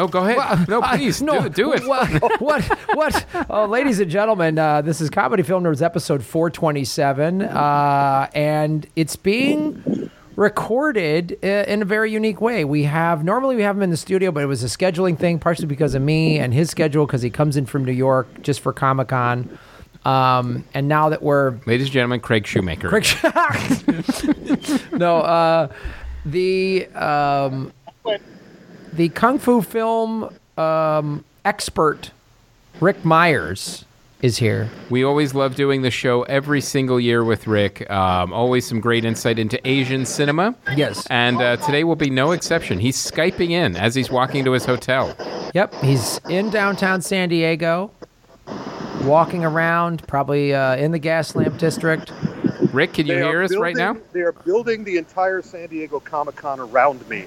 No, go ahead. no, please no, do, it- do it. What? What? what? Oh, ladies and gentlemen, uh, this is Comedy Film Nerds episode 427, uh, and it's being recorded uh, in a very unique way. We have normally we have him in the studio, but it was a scheduling thing, partially because of me and his schedule, because he comes in from New York just for Comic Con. Um, and now that we're Ladies and gentlemen, Craig Shoemaker. Craig no, uh, the um, the kung fu film um, expert Ric Meyers is here. We always love doing the show every single year with Ric. Um, always some great insight into Asian cinema. Yes. And uh, today will be no exception. He's Skyping in as he's walking to his hotel. Yep, he's in downtown San Diego, walking around, probably uh, in the gas lamp district. Ric, can you They hear us right now? They are building the entire San Diego Comic Con around me,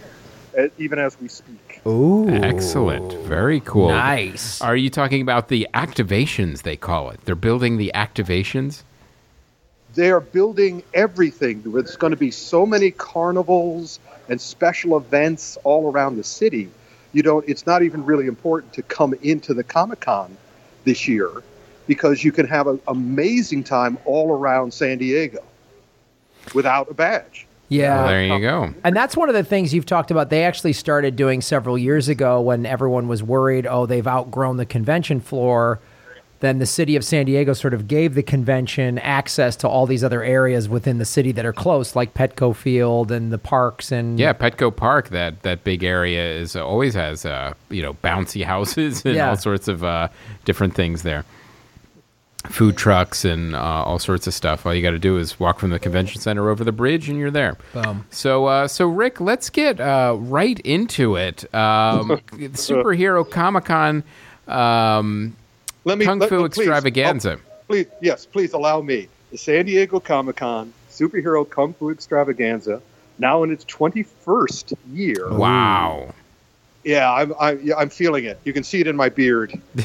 even as we speak. Ooh, Excellent. Very cool. nice. Are you talking about the activations, they call it? They're building the activations? They are building everything. There's going to be so many carnivals and special events all around the city. You don't. It's not even really important to come into the Comic Con this year because you can have an amazing time all around San Diego without a badge. Yeah. Well, there you go. And that's one of the things you've talked about. They actually started doing several years ago when everyone was worried, oh, they've outgrown the convention floor. Then the city of San Diego sort of gave the convention access to all these other areas within the city that are close, like Petco Field and the parks and Yeah, Petco Park, that, that big area is always has uh, you know bouncy houses and Yeah. all sorts of uh, different things there. Food trucks and uh, all sorts of stuff. All you got to do is walk from the convention center over the bridge, and you're there. Boom. So, uh, so Ric, let's get uh, right into it. Um, superhero Comic Con, um, Let me Kung let- Fu please. Extravaganza. Oh, please, yes, please allow me. The San Diego Comic Con Superhero Kung Fu Extravaganza, now in its 21st year. Wow. Yeah, I'm, I, yeah, I'm feeling it. You can see it in my beard.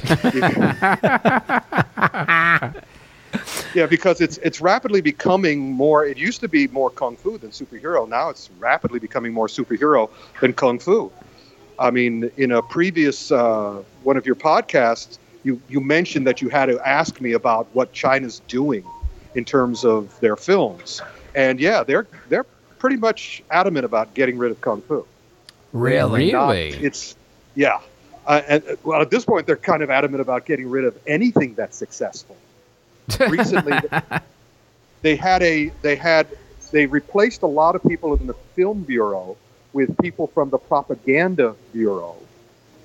yeah, because it's it's rapidly becoming more. It used to be more kung fu than superhero. Now it's rapidly becoming more superhero than kung fu. I mean, in a previous uh, one of your podcasts, you you mentioned that you had to ask me about what China's doing in terms of their films, and yeah, they're they're pretty much adamant about getting rid of kung fu. Really? Not- Really? it's yeah. Uh, and uh, well, at this point, they're kind of adamant about getting rid of anything that's successful. Recently, they had a they had they replaced a lot of people in the film bureau with people from the propaganda bureau,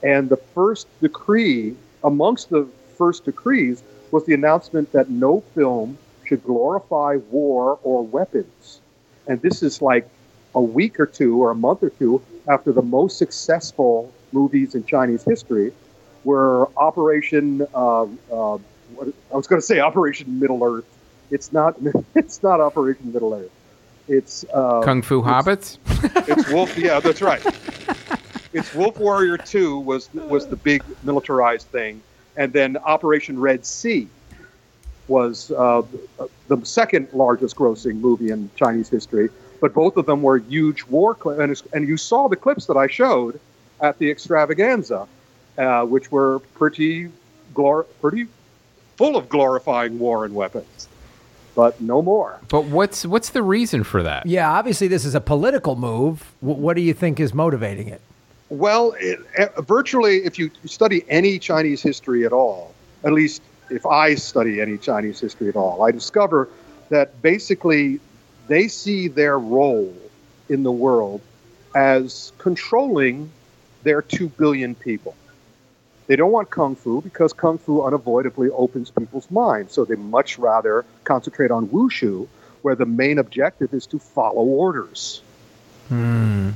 and the first decree amongst the first decrees was the announcement that no film should glorify war or weapons, and this is like a week or two or a month or two after the most successful movies in Chinese history were Operation. Uh, uh, I was going to say Operation Middle Earth. It's not. It's not Operation Middle Earth. It's uh, Kung Fu Hobbits? it's Wolf. Yeah, that's right. It's Wolf Warrior Two was was the big militarized thing, and then Operation Red Sea was uh, the second largest grossing movie in Chinese history. But both of them were huge war clips, and, and you saw the clips that I showed at the extravaganza, uh, which were pretty glor- pretty full of glorifying war and weapons, but no more. But what's what's the reason for that? Yeah, obviously this is a political move. W- what do you think is motivating it? Well, it, uh, virtually, if you study any Chinese history at all, at least if I study any Chinese history at all, I discover that basically they see their role in the world as controlling their 2 billion people. They don't want kung fu because kung fu unavoidably opens people's minds. So they much rather concentrate on wushu, where the main objective is to follow orders.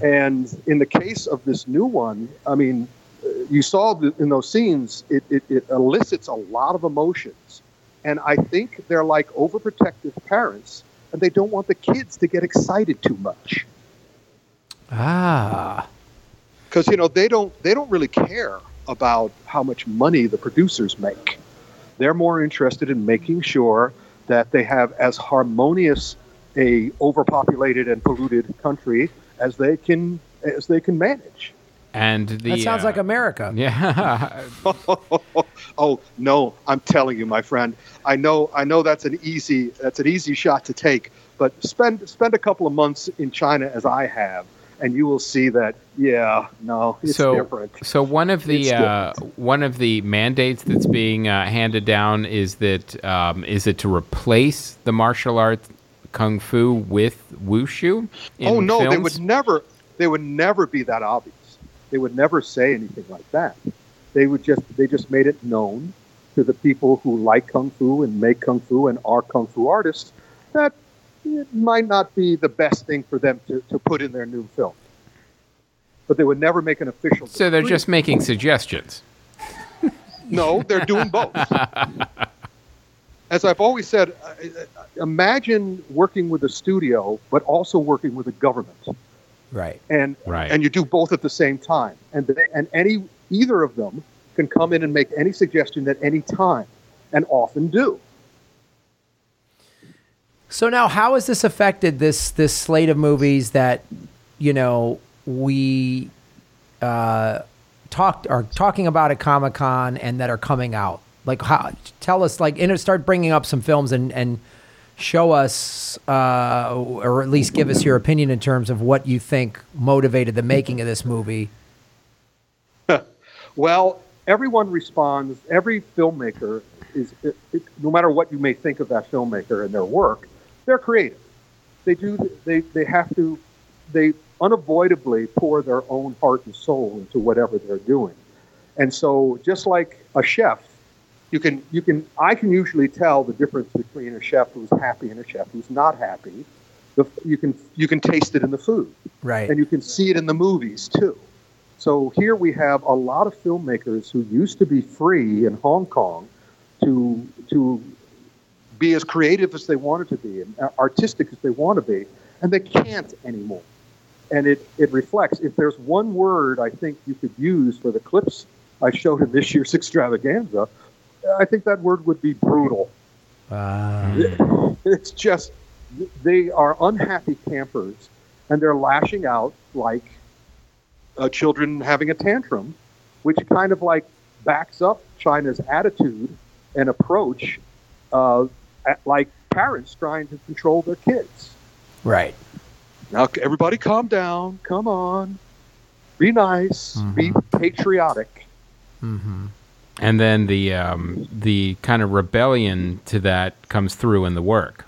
And in the case of this new one, I mean, uh, you saw in those scenes, it, it, it elicits a lot of emotions. And I think they're like overprotective parents, and they don't want the kids to get excited too much. Ah. because you know they don't they don't really care about how much money the producers make. They're more interested in making sure that they have as harmonious a overpopulated and polluted country as they can as they can manage. And the That sounds uh, like America. yeah. Oh no, I'm telling you, my friend. I know, I know that's an easy that's an easy shot to take. But spend spend a couple of months in China as I have, and you will see that. Yeah, no, it's so different. so one of the uh, one of the mandates that's being uh, handed down is that um, is it to replace the martial arts kung fu with wushu? in oh no, they would never. They would never be that obvious. They would never say anything like that. They would just they just made it known to the people who like kung fu and make kung fu and are kung fu artists that it might not be the best thing for them to, to put in their new film. But they would never make an official. So they're just making suggestions. No, they're doing both. As I've always said, uh, uh, imagine working with a studio, but also working with a government, Right. and Right. and you do both at the same time, and they, and any either of them can come in and make any suggestion at any time, and often do. So now, how has this affected this this slate of movies that you know we uh, talked are talking about at Comic Con and that are coming out? Like, how? Tell us, like, and start bringing up some films and and show us, uh, or at least give us your opinion in terms of what you think motivated the making of this movie. Well, everyone responds. Every filmmaker is, it, it, no matter what you may think of that filmmaker and their work, they're creative. They do. They they have to. They unavoidably pour their own heart and soul into whatever they're doing, and so just like a chef, you can you can I can usually tell the difference between a chef who's happy and a chef who's not happy. The, you can you can taste it in the food Right. and you can see it in the movies too. So here we have a lot of filmmakers who used to be free in Hong Kong to to be as creative as they wanted to be and artistic as they want to be, and they can't anymore. And it, it reflects. If there's one word I think you could use for the clips I showed in this year's extravaganza, I think that word would be brutal. Uh, It's just they are unhappy campers, and they're lashing out like uh, children having a tantrum, which kind of like backs up China's attitude and approach, uh, at, like parents trying to control their kids. right. Now, everybody, calm down. Come on, be nice, be patriotic. And then the um, the kind of rebellion to that comes through in the work.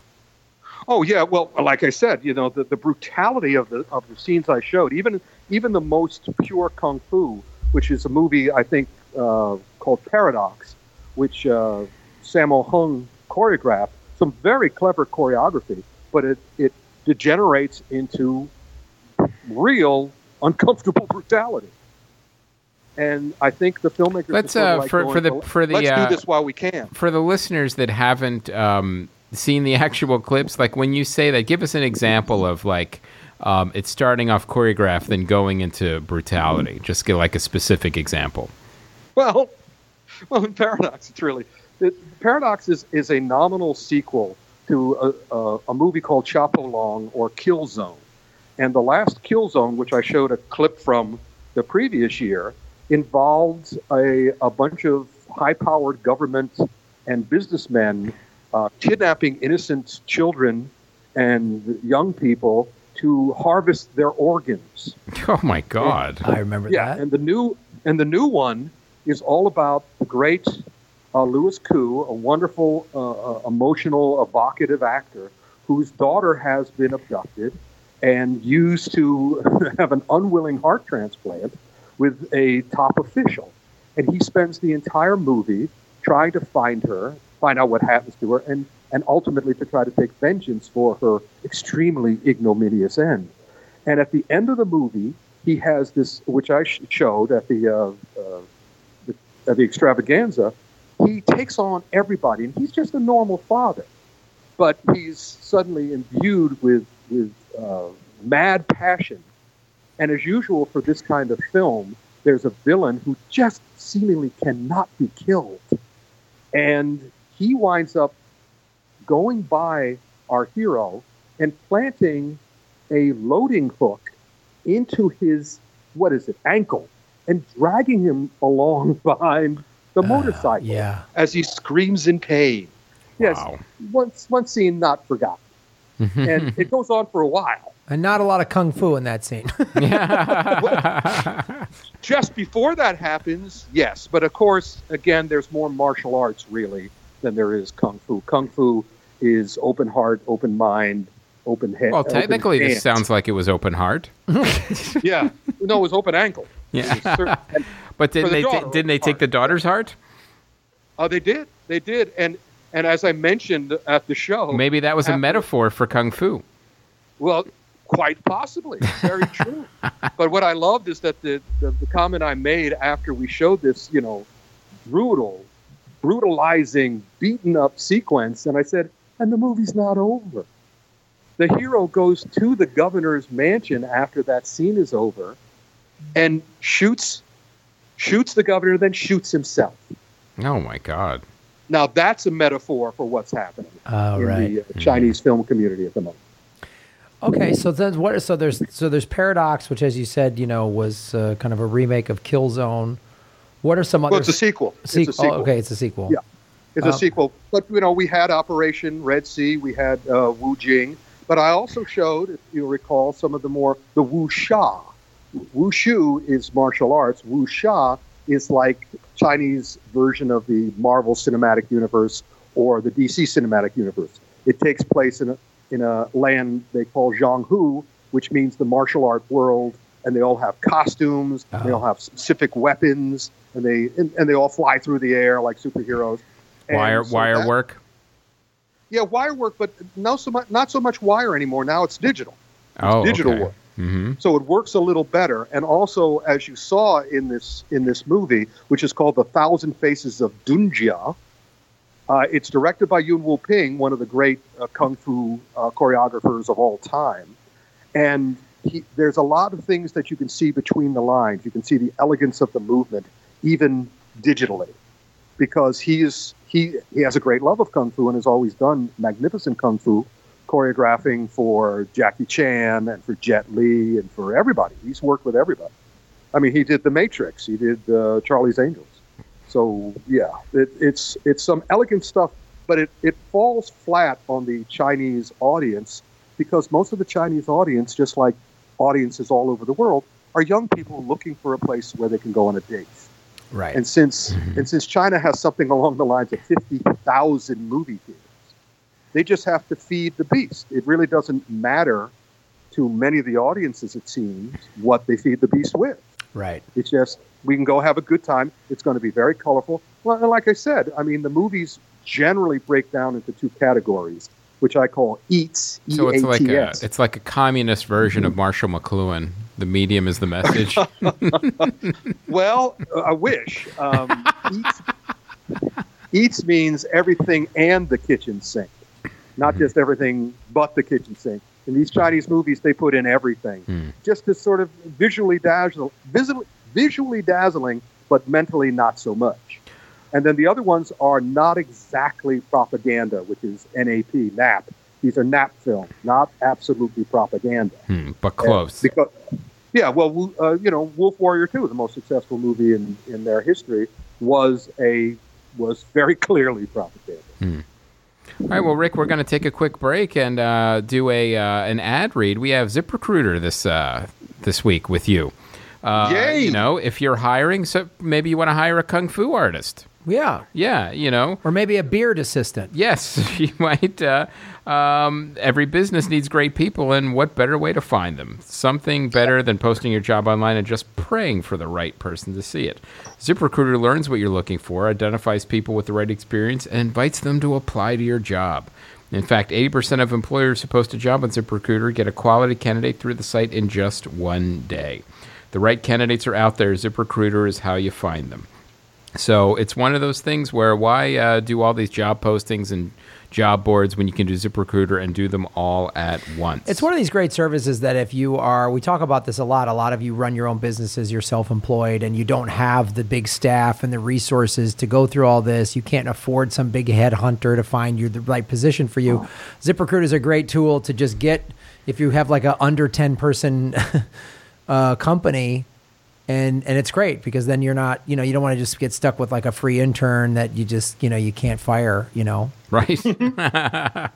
Oh yeah, well, like I said, you know, the, the brutality of the of the scenes I showed, even even the most pure kung fu, which is a movie I think uh, called Paradox, which uh, Sammo Hung choreographed, some very clever choreography, but it it degenerates into real uncomfortable brutality. And I think the filmmakers are Let's, uh, like for- going, for the- "Well, for the, let's uh, do this while we can. For the listeners that haven't um, seen the actual clips, like when you say that, give us an example of like um, it's starting off choreographed, then going into brutality. Just get like a specific example. Well, well, in Paradox, it's really it, Paradox is, is a nominal sequel to a, a, a movie called Sha Po Lang or Kill Zone, and the last Kill Zone, which I showed a clip from the previous year, involved a, a bunch of high-powered government and businessmen uh, kidnapping innocent children and young people to harvest their organs. Oh my God! I remember Yeah, that. and the new and the new one is all about the great uh, Louis Koo, a wonderful, uh, uh, emotional, evocative actor whose daughter has been abducted and used to have an unwilling heart transplant with a top official, and he spends the entire movie trying to find her, find out what happens to her, and and ultimately to try to take vengeance for her extremely ignominious end. And at the end of the movie, he has this, which I showed at the, uh, uh, the at the extravaganza. He takes on everybody, and he's just a normal father, but he's suddenly imbued with with uh, mad passion. And as usual for this kind of film, there's a villain who just seemingly cannot be killed, and he winds up going by our hero and planting a loading hook into his what is it ankle and dragging him along behind the ah, motorcycle yeah. as he screams in pain. Yes, Wow. one, one scene not forgotten. And it goes on for a while. And not a lot of kung fu in that scene. Just before that happens, yes. But of course, again, there's more martial arts really than there is kung fu. Kung fu is open heart, open mind, open head. Well, technically, this hands. sounds like it was open heart. Yeah. No, it was open ankle. Yeah. It was cer- and- But didn't the they? daughter, didn't they open take the daughter's heart? Oh, they did. They did. And and as I mentioned at the show, Maybe that was a metaphor for kung fu. Well, quite possibly. Very true. but what I loved is that the, the, the comment I made after we showed this, you know, brutal, brutalizing, beaten up sequence, and I said, and the movie's not over. The hero goes to the governor's mansion after that scene is over and shoots shoots the governor, then shoots himself. Oh my God. Now that's a metaphor for what's happening Oh, in right. the uh, Chinese film community at the moment. Okay, so then what? So there's so there's Paradox, which, as you said, you know, was uh, kind of a remake of Killzone. What are some other? Well, it's a sequel. sequ- It's a sequel. Oh, okay, it's a sequel. Yeah. It's Um, a sequel. But, you know, we had Operation Red Sea, we had uh, Wu Jing, but I also showed, if you recall, some of the more, the Wuxia. Wu Shu is martial arts. Wuxia is like Chinese version of the Marvel Cinematic Universe or the DC Cinematic Universe. It takes place in a, in a land they call Jianghu, which means the martial art world, and they all have costumes, they uh-huh. all have specific weapons, and they and, and they all fly through the air like superheroes. And Wire so wire that- work. Yeah, wire work, but no so much not so much wire anymore. Now it's digital. Oh, digital okay. work. Hmm So it works a little better. And also, as you saw in this in this movie, which is called The Thousand Faces of Dunjia, uh, it's directed by Yuen Woo-ping, one of the great uh, kung fu uh, choreographers of all time. And he, there's a lot of things that you can see between the lines. You can see the elegance of the movement, even digitally, because he is he he has a great love of kung fu and has always done magnificent kung fu choreographing for Jackie Chan and for Jet Li and for everybody. He's worked with everybody. I mean, he did The Matrix. He did uh, Charlie's Angels. So yeah, it, it's it's some elegant stuff, but it, it falls flat on the Chinese audience because most of the Chinese audience, just like audiences all over the world, are young people looking for a place where they can go on a date. Right. And since and since China has something along the lines of fifty thousand movie theaters, they just have to feed the beast. It really doesn't matter to many of the audiences, it seems, what they feed the beast with. right. It's just we can go have a good time. It's going to be very colorful. Well, and like I said, I mean the movies generally break down into two categories, which I call eats. So it's like a it's like a communist version of Marshall McLuhan. The medium is the message. Well, I wish. Um, eats, eats means everything and the kitchen sink, not just everything but the kitchen sink. In these Chinese movies, they put in everything, Hmm. just to sort of visually dazzle, visually, visually dazzling, but mentally not so much. And then the other ones are not exactly propaganda, which is NAP, NAP. These are NAP films, not absolutely propaganda. Hmm, but close. Because, yeah, well, uh, you know, Wolf Warrior Two, the most successful movie in, in their history, was a was very clearly propaganda. All right, well, Ric, we're going to take a quick break and uh, do a uh, an ad read. We have ZipRecruiter this uh, this week with you. Uh, Yay! You know, if you're hiring, so maybe you want to hire a kung fu artist. Yeah. Yeah, you know, Or maybe a beard assistant. yes, you might. Um, every business needs great people, and what better way to find them? Something better than posting your job online and just praying for the right person to see it. ZipRecruiter learns what you're looking for, identifies people with the right experience, and invites them to apply to your job. In fact, 80% of employers who post a job on ZipRecruiter get a quality candidate through the site in just one day. The right candidates are out there. ZipRecruiter is how you find them. So it's one of those things where why uh, do all these job postings and job boards when you can do ZipRecruiter and do them all at once? It's one of these great services that if you are, we talk about this a lot. A lot of you run your own businesses, you're self employed, and you don't have the big staff and the resources to go through all this. You can't afford some big headhunter to find you the right position for you. ZipRecruiter is a great tool to just get, if you have like a under 10 person uh, company and and it's great because then you're not you know you don't want to just get stuck with like a free intern that you just you know you can't fire you know Right.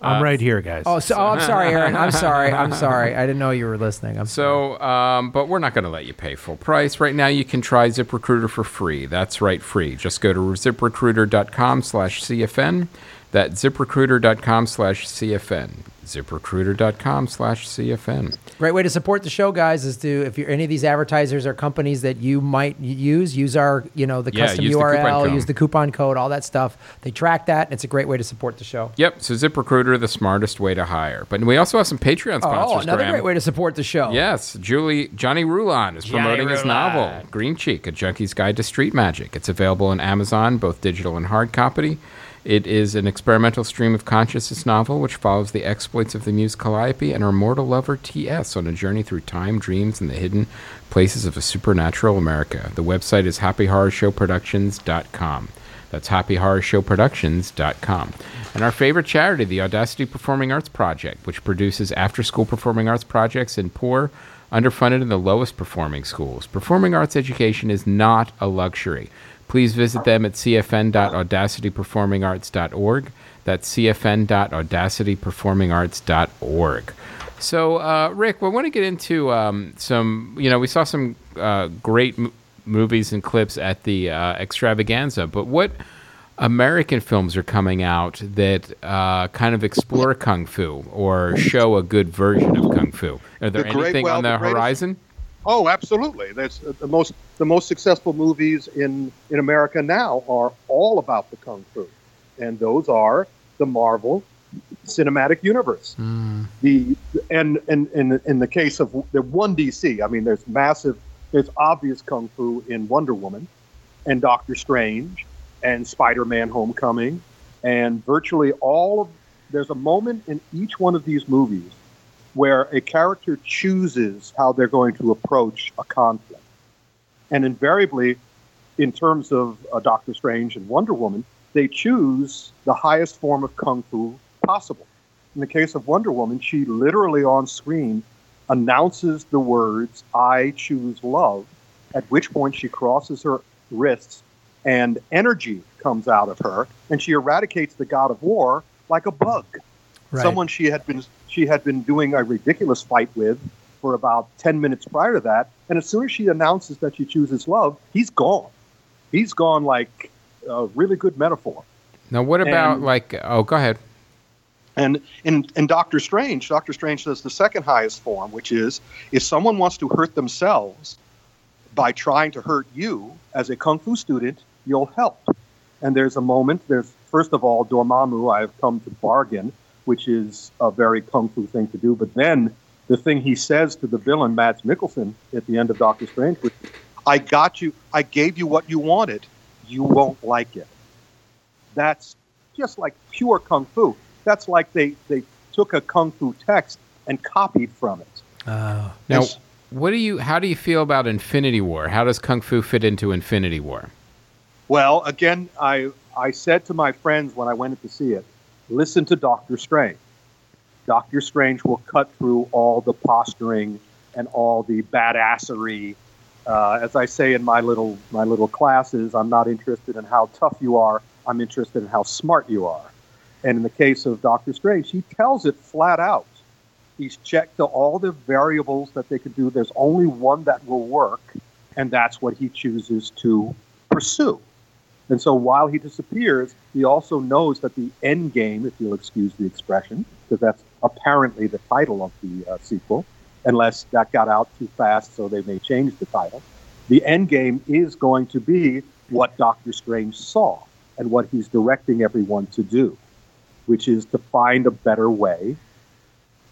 I'm right here, guys. oh so oh, i'm sorry aaron i'm sorry i'm sorry i didn't know you were listening i'm So, um, but we're not going to let you pay full price. Right now, you can try ZipRecruiter for free. That's right, free. Just go to ziprecruiter.com slash CFN. That's ziprecruiter.com slash CFN. That's ziprecruiter.com slash CFN. Slash CFN. Great way to support the show, guys, is to if you're any of these advertisers or companies that you might use, use our you know the Yeah, custom use the URL, code. use the coupon code, all that stuff. They track that. And it's a great way to support the show. Yep, so ZipRecruiter, the smartest way to hire. But we also have some Patreon oh, sponsors, Oh, another Graham. great way to support the show. Yes, Julie Johnny Rulon is Johnny promoting his Rulon. novel Green Cheek: A Junkie's Guide to Street Magic. It's available on Amazon, both digital and hard copy. It is an experimental stream of consciousness novel which follows the exploits of the muse Calliope and her mortal lover T.S. on a journey through time, dreams, and the hidden places of a supernatural America. The website is happyhorrorshowproductions.com. That's happyhorrorshowproductions.com. And our favorite charity, the Audacity Performing Arts Project, which produces after school performing arts projects in poor, underfunded, and the lowest performing schools. Performing arts education is not a luxury. Please visit them at cfn.audacityperformingarts.org. That's cfn.audacityperformingarts.org. So, uh, Ric, we want to get into um, some, you know, we saw some uh, great m- movies and clips at the uh, extravaganza, but what American films are coming out that uh, kind of explore kung fu or show a good version of kung fu? Are there The great- anything well, on the, the horizon? Oh, absolutely. That's uh, the most the most successful movies in in America now are all about the kung fu, and those are the Marvel Cinematic Universe. The and and in in the case of the one DC, I mean, there's massive, there's obvious kung fu in Wonder Woman, and Doctor Strange, and Spider-Man: Homecoming, and virtually all of. There's a moment in each one of these movies where a character chooses how they're going to approach a conflict. And invariably, in terms of uh, Doctor Strange and Wonder Woman, they choose the highest form of kung fu possible. In the case of Wonder Woman, she literally on screen announces the words, I choose love, at which point she crosses her wrists and energy comes out of her, and she eradicates the god of war like a bug Right. someone she had been she had been doing a ridiculous fight with for about 10 minutes prior to that and as soon as she announces that she chooses love he's gone he's gone like a really good metaphor Now, what about And- like? Oh, go ahead. and in, in Doctor Strange, Doctor Strange says the second highest form, which is if someone wants to hurt themselves by trying to hurt you as a kung fu student, you'll help. And there's a moment, there's first of all, Dormammu, I have come to bargain, which is a very kung fu thing to do. But then the thing he says to the villain, Mads Mikkelsen, at the end of Doctor Strange, which I got you, I gave you what you wanted, you won't like it. That's just like pure kung fu. That's like they, they took a kung fu text and copied from it. Oh. Now, Yes. what do you? How do you feel about Infinity War? How does kung fu fit into Infinity War? Well, again, I I said to my friends when I went to see it, listen to Doctor Strange. Doctor Strange will cut through all the posturing and all the badassery. Uh, as I say in my little my little classes, I'm not interested in how tough you are. I'm interested in how smart you are. And in the case of Doctor Strange, he tells it flat out. He's checked all the variables that they could do. There's only one that will work, and that's what he chooses to pursue. And so while he disappears, he also knows that the end game, if you'll excuse the expression, because that's apparently the title of the uh, sequel, unless that got out too fast, so they may change the title. The end game is going to be what Doctor Strange saw and what he's directing everyone to do, which is to find a better way.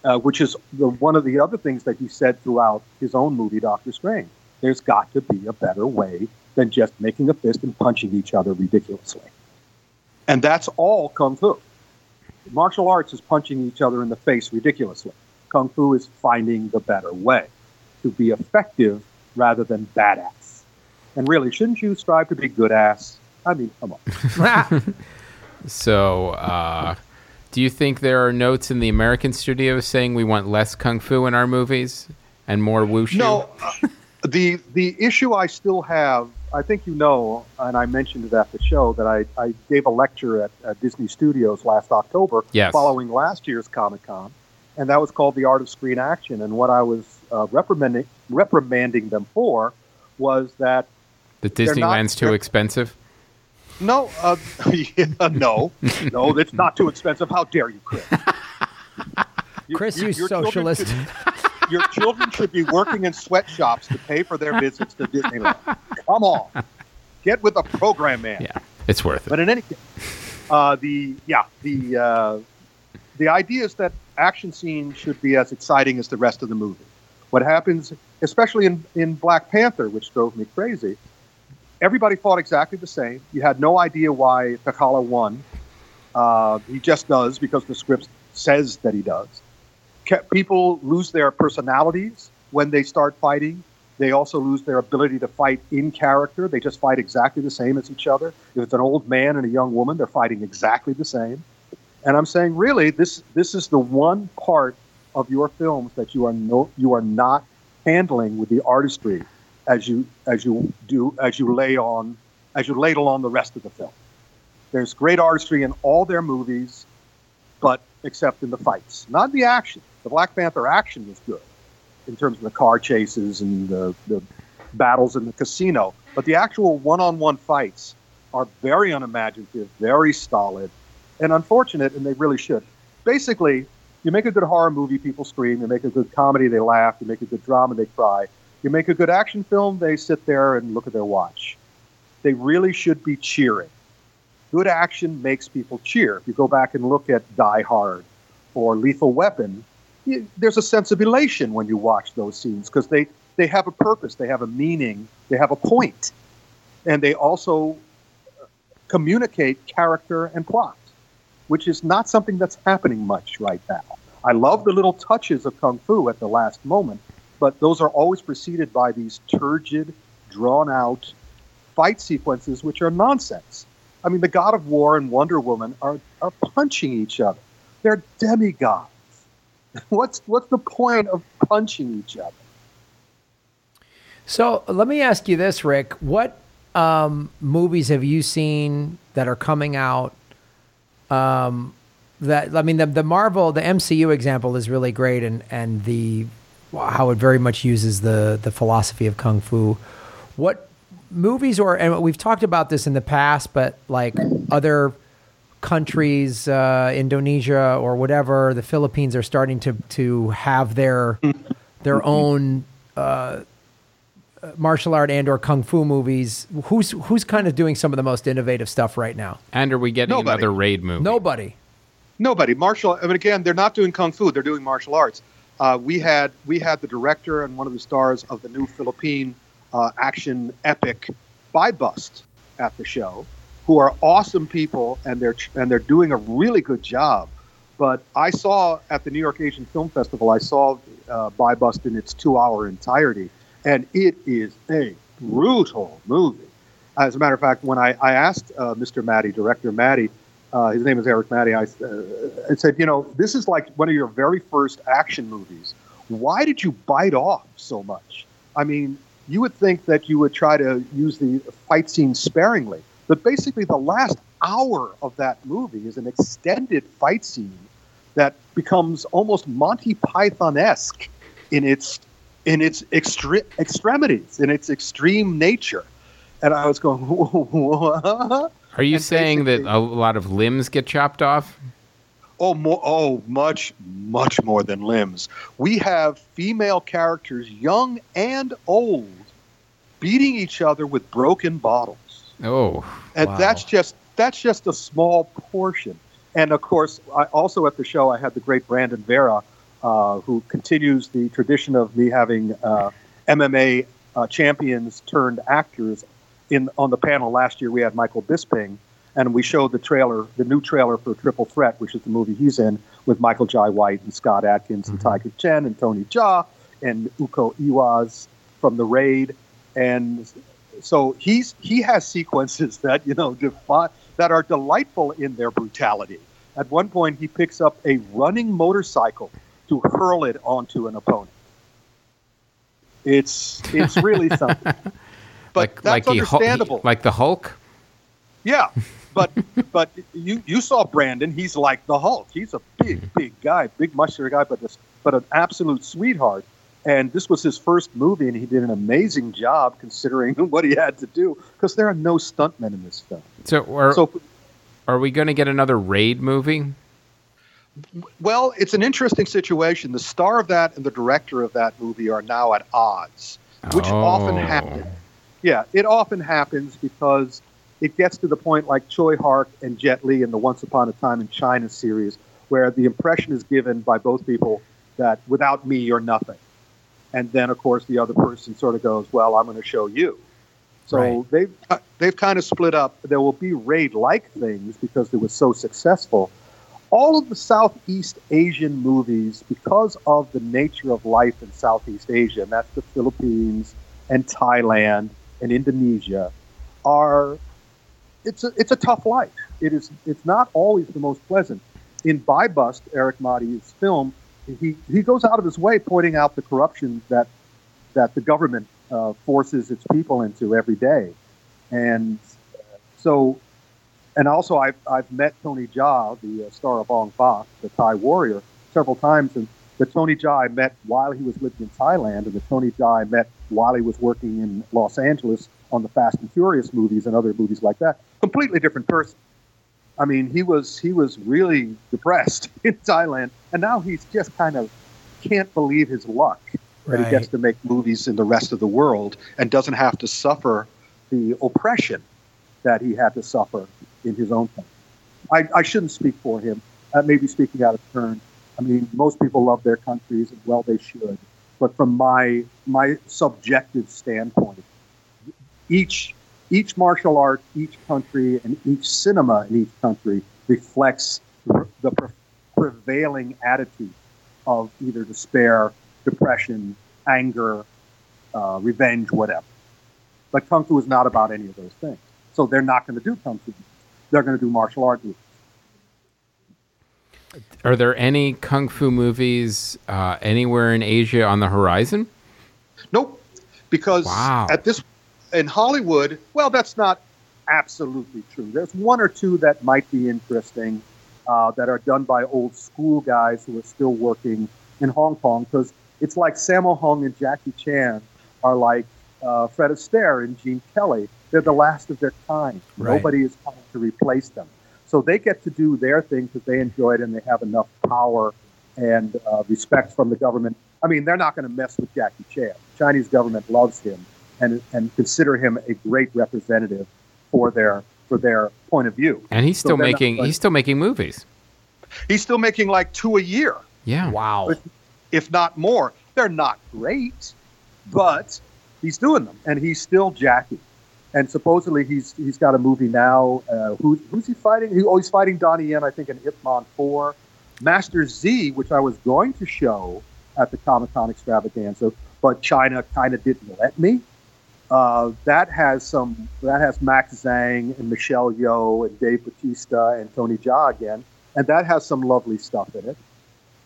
Uh, which is the, one of the other things that he said throughout his own movie, Doctor Strange. There's got to be a better way than just making a fist and punching each other ridiculously. And that's all Kung Fu. Martial arts is punching each other in the face ridiculously. Kung Fu is finding the better way to be effective rather than badass. And really, shouldn't you strive to be good ass? I mean, come on. So, uh, do you think there are notes in the American studios saying we want less kung fu in our movies and more wushu? No, uh, the the issue I still have, I think you know, and I mentioned it at the show that I, I gave a lecture at, at Disney Studios last October, Yes. following last year's Comic Con, and that was called the Art of Screen Action. And what I was uh, reprimanding reprimanding them for was that The They're not- Disneyland's too expensive. no, uh, yeah, no, no, it's not too expensive. How dare you, Chris? You- Chris, you- you your children socialist. should- your children should be working in sweatshops to pay for their visits to Disneyland. Come on, get with the program, man. Yeah, it's worth it. But in any case, uh, the yeah the uh, the idea is that action scenes should be as exciting as the rest of the movie. What happens, especially in in Black Panther, which drove me crazy, everybody fought exactly the same. You had no idea why T'Challa won. Uh, he just does because the script says that he does. People lose their personalities when they start fighting. They also lose their ability to fight in character. They just fight exactly the same as each other. If it's an old man and a young woman, they're fighting exactly the same. And I'm saying, really, this this is the one part of your films that you are no you are not handling with the artistry as you as you do as you lay on as you ladle on the rest of the film. There's great artistry in all their movies, but except in the fights, not the action. The Black Panther action was good in terms of the car chases and the, the battles in the casino, but the actual one-on-one fights are very unimaginative, very stolid, and unfortunate, and they really should. Basically, you make a good horror movie, people scream. You make a good comedy, they laugh. You make a good drama, they cry. You make a good action film, they sit there and look at their watch. They really should be cheering. Good action makes people cheer. If you go back and look at Die Hard or Lethal Weapon, there's a sense of elation when you watch those scenes because they, they have a purpose, they have a meaning, they have a point, and they also uh, communicate character and plot, which is not something that's happening much right now. I love the little touches of kung fu at the last moment, but those are always preceded by these turgid, drawn out fight sequences, which are nonsense. I mean, the God of War and Wonder Woman are, are punching each other. They're demigods. What's what's the point of punching each other? So let me ask you this, Ric. What um, movies have you seen that are coming out? Um, that I mean, the, the Marvel, the MCU example is really great, and and the how it very much uses the the philosophy of kung fu. What movies or and we've talked about this in the past, but like other countries, uh, Indonesia or whatever, the Philippines are starting to to have their their own uh, martial art and or kung fu movies. Who's who's kind of doing some of the most innovative stuff right now? And are we getting Nobody. another raid movie? Nobody. Nobody. Martial. I mean, again, they're not doing kung fu; they're doing martial arts. Uh, we had we had the director and one of the stars of the new Philippine uh, action epic, Buy Bust, at the show, who are awesome people, and they're and they're doing a really good job. But I saw at the New York Asian Film Festival, I saw uh, Buy Bust in its two-hour entirety, and it is a brutal movie. As a matter of fact, when I, I asked uh, Mr. Matti, director Matti, uh, his name is Erik Matti, I, uh, I said, you know, this is like one of your very first action movies. Why did you bite off so much? I mean, you would think that you would try to use the fight scene sparingly, but basically the last hour of that movie is an extended fight scene that becomes almost Monty Python-esque in its in its extre- extremities, in its extreme nature. And I was going, what? Are you And saying that a lot of limbs get chopped off? Oh, more, oh, much, much more than limbs. We have female characters, young and old, beating each other with broken bottles, Oh, and Wow. that's just that's just a small portion. And of course, I, also at the show, I had the great Brandon Vera, uh, who continues the tradition of me having uh, MMA uh, champions turned actors. In on the panel last year, we had Michael Bisping, and we showed the trailer, the new trailer for Triple Threat, which is the movie he's in with Michael Jai White and Scott Adkins and Tiger Chen and Tony Jaa and Iko Uwais from the Raid, and so he's he has sequences that you know defi- that are delightful in their brutality. At one point, he picks up a running motorcycle to hurl it onto an opponent. It's it's really something. But like that's like understandable. he- like the Hulk. Yeah, but but you you saw Brandon. He's like the Hulk. He's a big mm-hmm. big guy, big muscular guy, but this, but an absolute sweetheart. And this was his first movie, and he did an amazing job considering what he had to do. Because there are no stuntmen in this film. So are So are we going to get another Raid movie? Well, it's an interesting situation. The star of that and the director of that movie are now at odds, which oh. often Oh. happens. Yeah, it often happens because it gets to the point like Tsui Hark and Jet Li in the Once Upon a Time in China series, where the impression is given by both people that without me, you're nothing. And then, of course, the other person sort of goes, "Well, I'm going to show you." So Right. they've they've kind of split up. There will be raid-like things because it was so successful. All of the Southeast Asian movies, because of the nature of life in Southeast Asia, and that's the Philippines and Thailand and Indonesia, are it's a it's a tough life. It is it's not always the most pleasant. In Buy Bust, Erik Matti's film, he he goes out of his way pointing out the corruption that that the government uh, forces its people into every day, and uh, so and also I've I've met Tony Jaa, the uh, star of Ong Bak, the Thai warrior, several times, and the Tony Jaa I met while he was living in Thailand, and the Tony Jaa I met while he was working in Los Angeles on the Fast and Furious movies and other movies like that. Completely different person. I mean, he was he was really depressed in Thailand, and now he's just kind of can't believe his luck that he gets to make movies in the rest of the world and doesn't have to suffer the oppression that he had to suffer in his own country. I, I shouldn't speak for him. Uh, I may be speaking out of turn. I mean, most people love their countries, and well, they should. But from my my subjective standpoint, each each martial art, each country, and each cinema in each country reflects the pre- prevailing attitude of either despair, depression, anger, uh, revenge, whatever. But kung fu is not about any of those things. So they're not going to do kung fu. They're going to do martial art movies. Are there any kung fu movies uh, anywhere in Asia on the horizon? Nope, because Wow. at this in Hollywood, well, that's not absolutely true. There's one or two that might be interesting uh, that are done by old school guys who are still working in Hong Kong because it's like Sammo Hung and Jackie Chan are like uh, Fred Astaire and Gene Kelly. They're the last of their kind. Right. Nobody is coming to replace them. So they get to do their thing because they enjoy it and they have enough power and uh, respect from the government. I mean, they're not going to mess with Jackie Chan. The Chinese government loves him and and consider him a great representative for their for their point of view. And he's So still they're not making like- he's still making movies. He's still making like two a year, Yeah. Wow. if not more. They're not great, but he's doing them, and he's still Jackie. And supposedly he's he's got a movie now. Uh, who, who's he fighting? He, oh, he's fighting Donnie Yen, I think, in Ip Man Four. Master Z, which I was going to show at the Comic Con extravaganza, but China kind of didn't let me. Uh, that has some. That has Max Zhang and Michelle Yeoh and Dave Batista and Tony Jaa again, and that has some lovely stuff in it.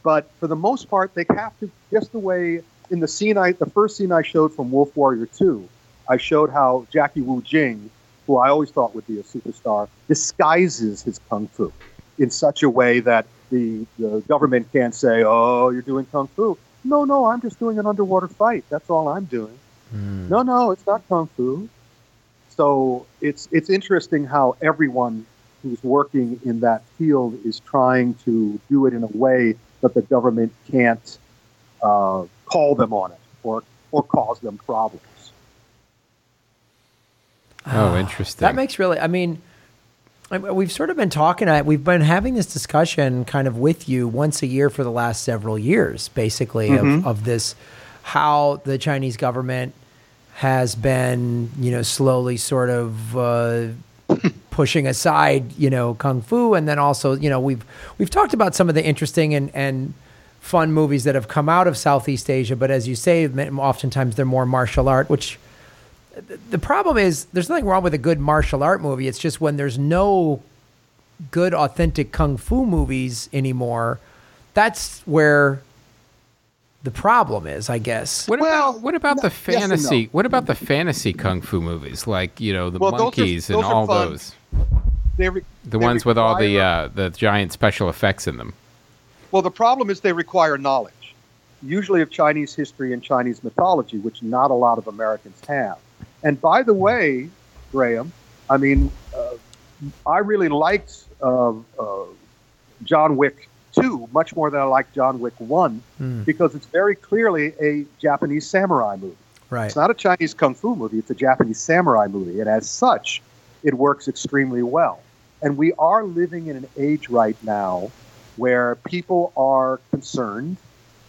But for the most part, they have to just the way in the scene I, the first scene I showed from Wolf Warrior Two, I showed how Jackie Wu Jing, who I always thought would be a superstar, disguises his kung fu in such a way that the, the government can't say, "Oh, you're doing kung fu." No, no, I'm just doing an underwater fight. That's all I'm doing. No, no, it's not kung fu. So it's it's interesting how everyone who's working in that field is trying to do it in a way that the government can't uh, call them on it or or cause them problems. Oh, interesting. That makes really. I mean, we've sort of been talking. We've been having this discussion kind of with you once a year for the last several years, basically, of, of this how the Chinese government has been, you know, slowly sort of. Uh, pushing aside, you know, kung fu, and then also, you know, we've we've talked about some of the interesting and and fun movies that have come out of Southeast Asia, but as you say, oftentimes they're more martial art, which the problem is there's nothing wrong with a good martial art movie. It's just when there's no good authentic kung fu movies anymore, that's where the problem is, I guess. What Well, about what about no- the yes no. fantasy? What about the fantasy kung fu movies, like you know the Well, those are- monkeys and all fun. those, They re- the they ones with all the uh, the giant special effects in them? Well, the problem is they require knowledge, usually of Chinese history and Chinese mythology, which not a lot of Americans have. And by the way, Graham, I mean, uh, I really liked uh, uh, John Wick 2 much more than I like John Wick 1 Hmm. because it's very clearly a Japanese samurai movie. Right. It's not a Chinese kung fu movie, it's a Japanese samurai movie. And as such, it works extremely well. And we are living in an age right now where people are concerned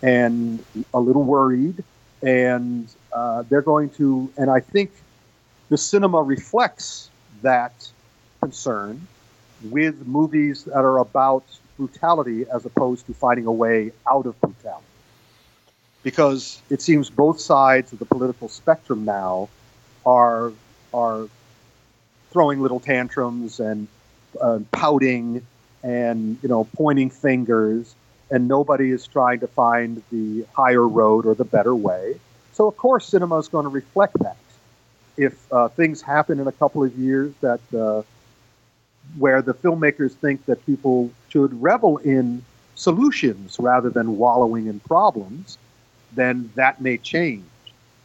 and a little worried. And uh, they're going to, and I think the cinema reflects that concern with movies that are about brutality as opposed to finding a way out of brutality. Because it seems both sides of the political spectrum now are are throwing little tantrums and uh, pouting and you know pointing fingers and nobody is trying to find the higher road or the better way. So of course cinema is going to reflect that. If uh, things happen in a couple of years that uh, where the filmmakers think that people should revel in solutions rather than wallowing in problems then that may change.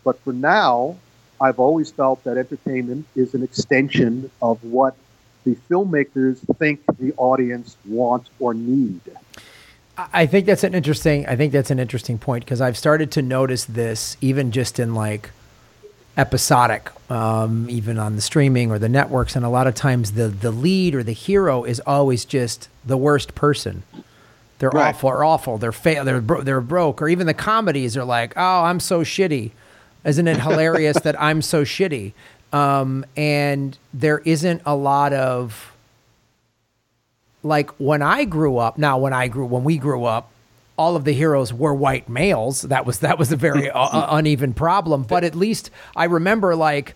But for now, I've always felt that entertainment is an extension of what the filmmakers think the audience want or need. I I think that's an interesting. I think that's an interesting point because I've started to notice this even just in like episodic, um, even on the streaming or the networks, and a lot of times the the lead or the hero is always just the worst person. They're Right. awful or awful. They're fa- they're bro- they're broke, or even the comedies are like, oh, I'm so shitty. Isn't it hilarious that I'm so shitty? Um, and there isn't a lot of like when I grew up. Now, when I grew, when we grew up, all of the heroes were white males. That was that was a very uh, uh, uneven problem. But at least I remember like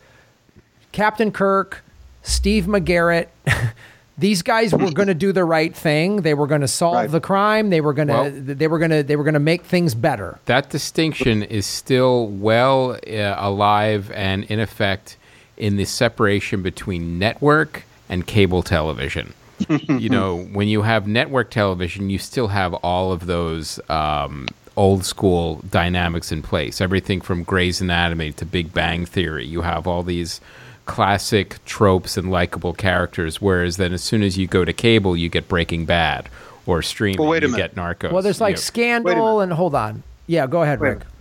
Captain Kirk, Steve McGarrett. These guys were going to do the right thing. They were going to solve Right. the crime. They were going to Well- they were going to they were going to make things better. That distinction is still well uh, alive and in effect in the separation between network and cable television. You know, when you have network television, you still have all of those um, old school dynamics in place. Everything from Grey's Anatomy to Big Bang Theory. You have all these classic tropes and likable characters. Whereas then, as soon as you go to cable, you get Breaking Bad or streaming, Well, wait a you minute. get Narcos. Well, there's like you know. Scandal and hold on. Yeah, go ahead, Wait Ric. minute.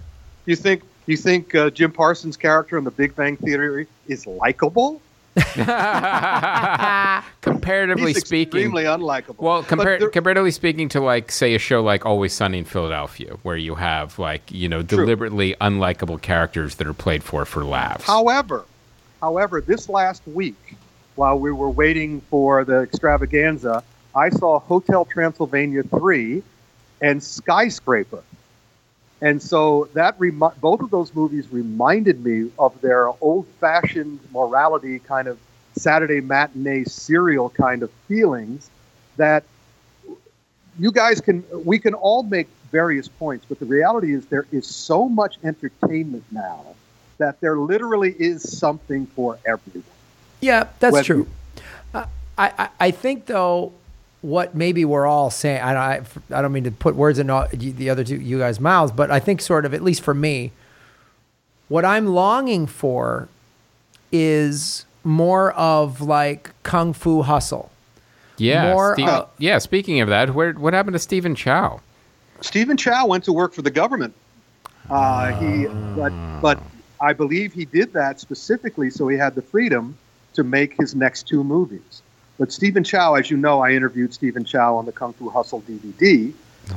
You think you think uh, Jim Parsons' character in The Big Bang Theory is likable? comparatively He's speaking. extremely unlikable. Well, compar- there- comparatively speaking to like say a show like Always Sunny in Philadelphia, where you have like you know True. deliberately unlikable characters that are played for for laughs. However, however, this last week, while we were waiting for the extravaganza, I saw Hotel Transylvania 3 and Skyscraper. And so that remi- both of those movies reminded me of their old-fashioned morality kind of Saturday matinee serial kind of feelings that you guys can we can all make various points, but the reality is there is so much entertainment now that there literally is something for everyone. Yeah, that's Whether- true. Uh, I, I I think though, what maybe we're all saying. I don't, I, I don't mean to put words in all, the other two you guys' mouths, but I think sort of at least for me, what I'm longing for is more of like kung fu hustle. yeah, more, Steve- uh, yeah. Speaking of that, where what happened to Stephen Chow? Stephen Chow went to work for the government. Uh, he, but, but I believe he did that specifically so he had the freedom to make his next two movies. But Stephen Chow, as you know, I interviewed Stephen Chow on the Kung Fu Hustle DVD,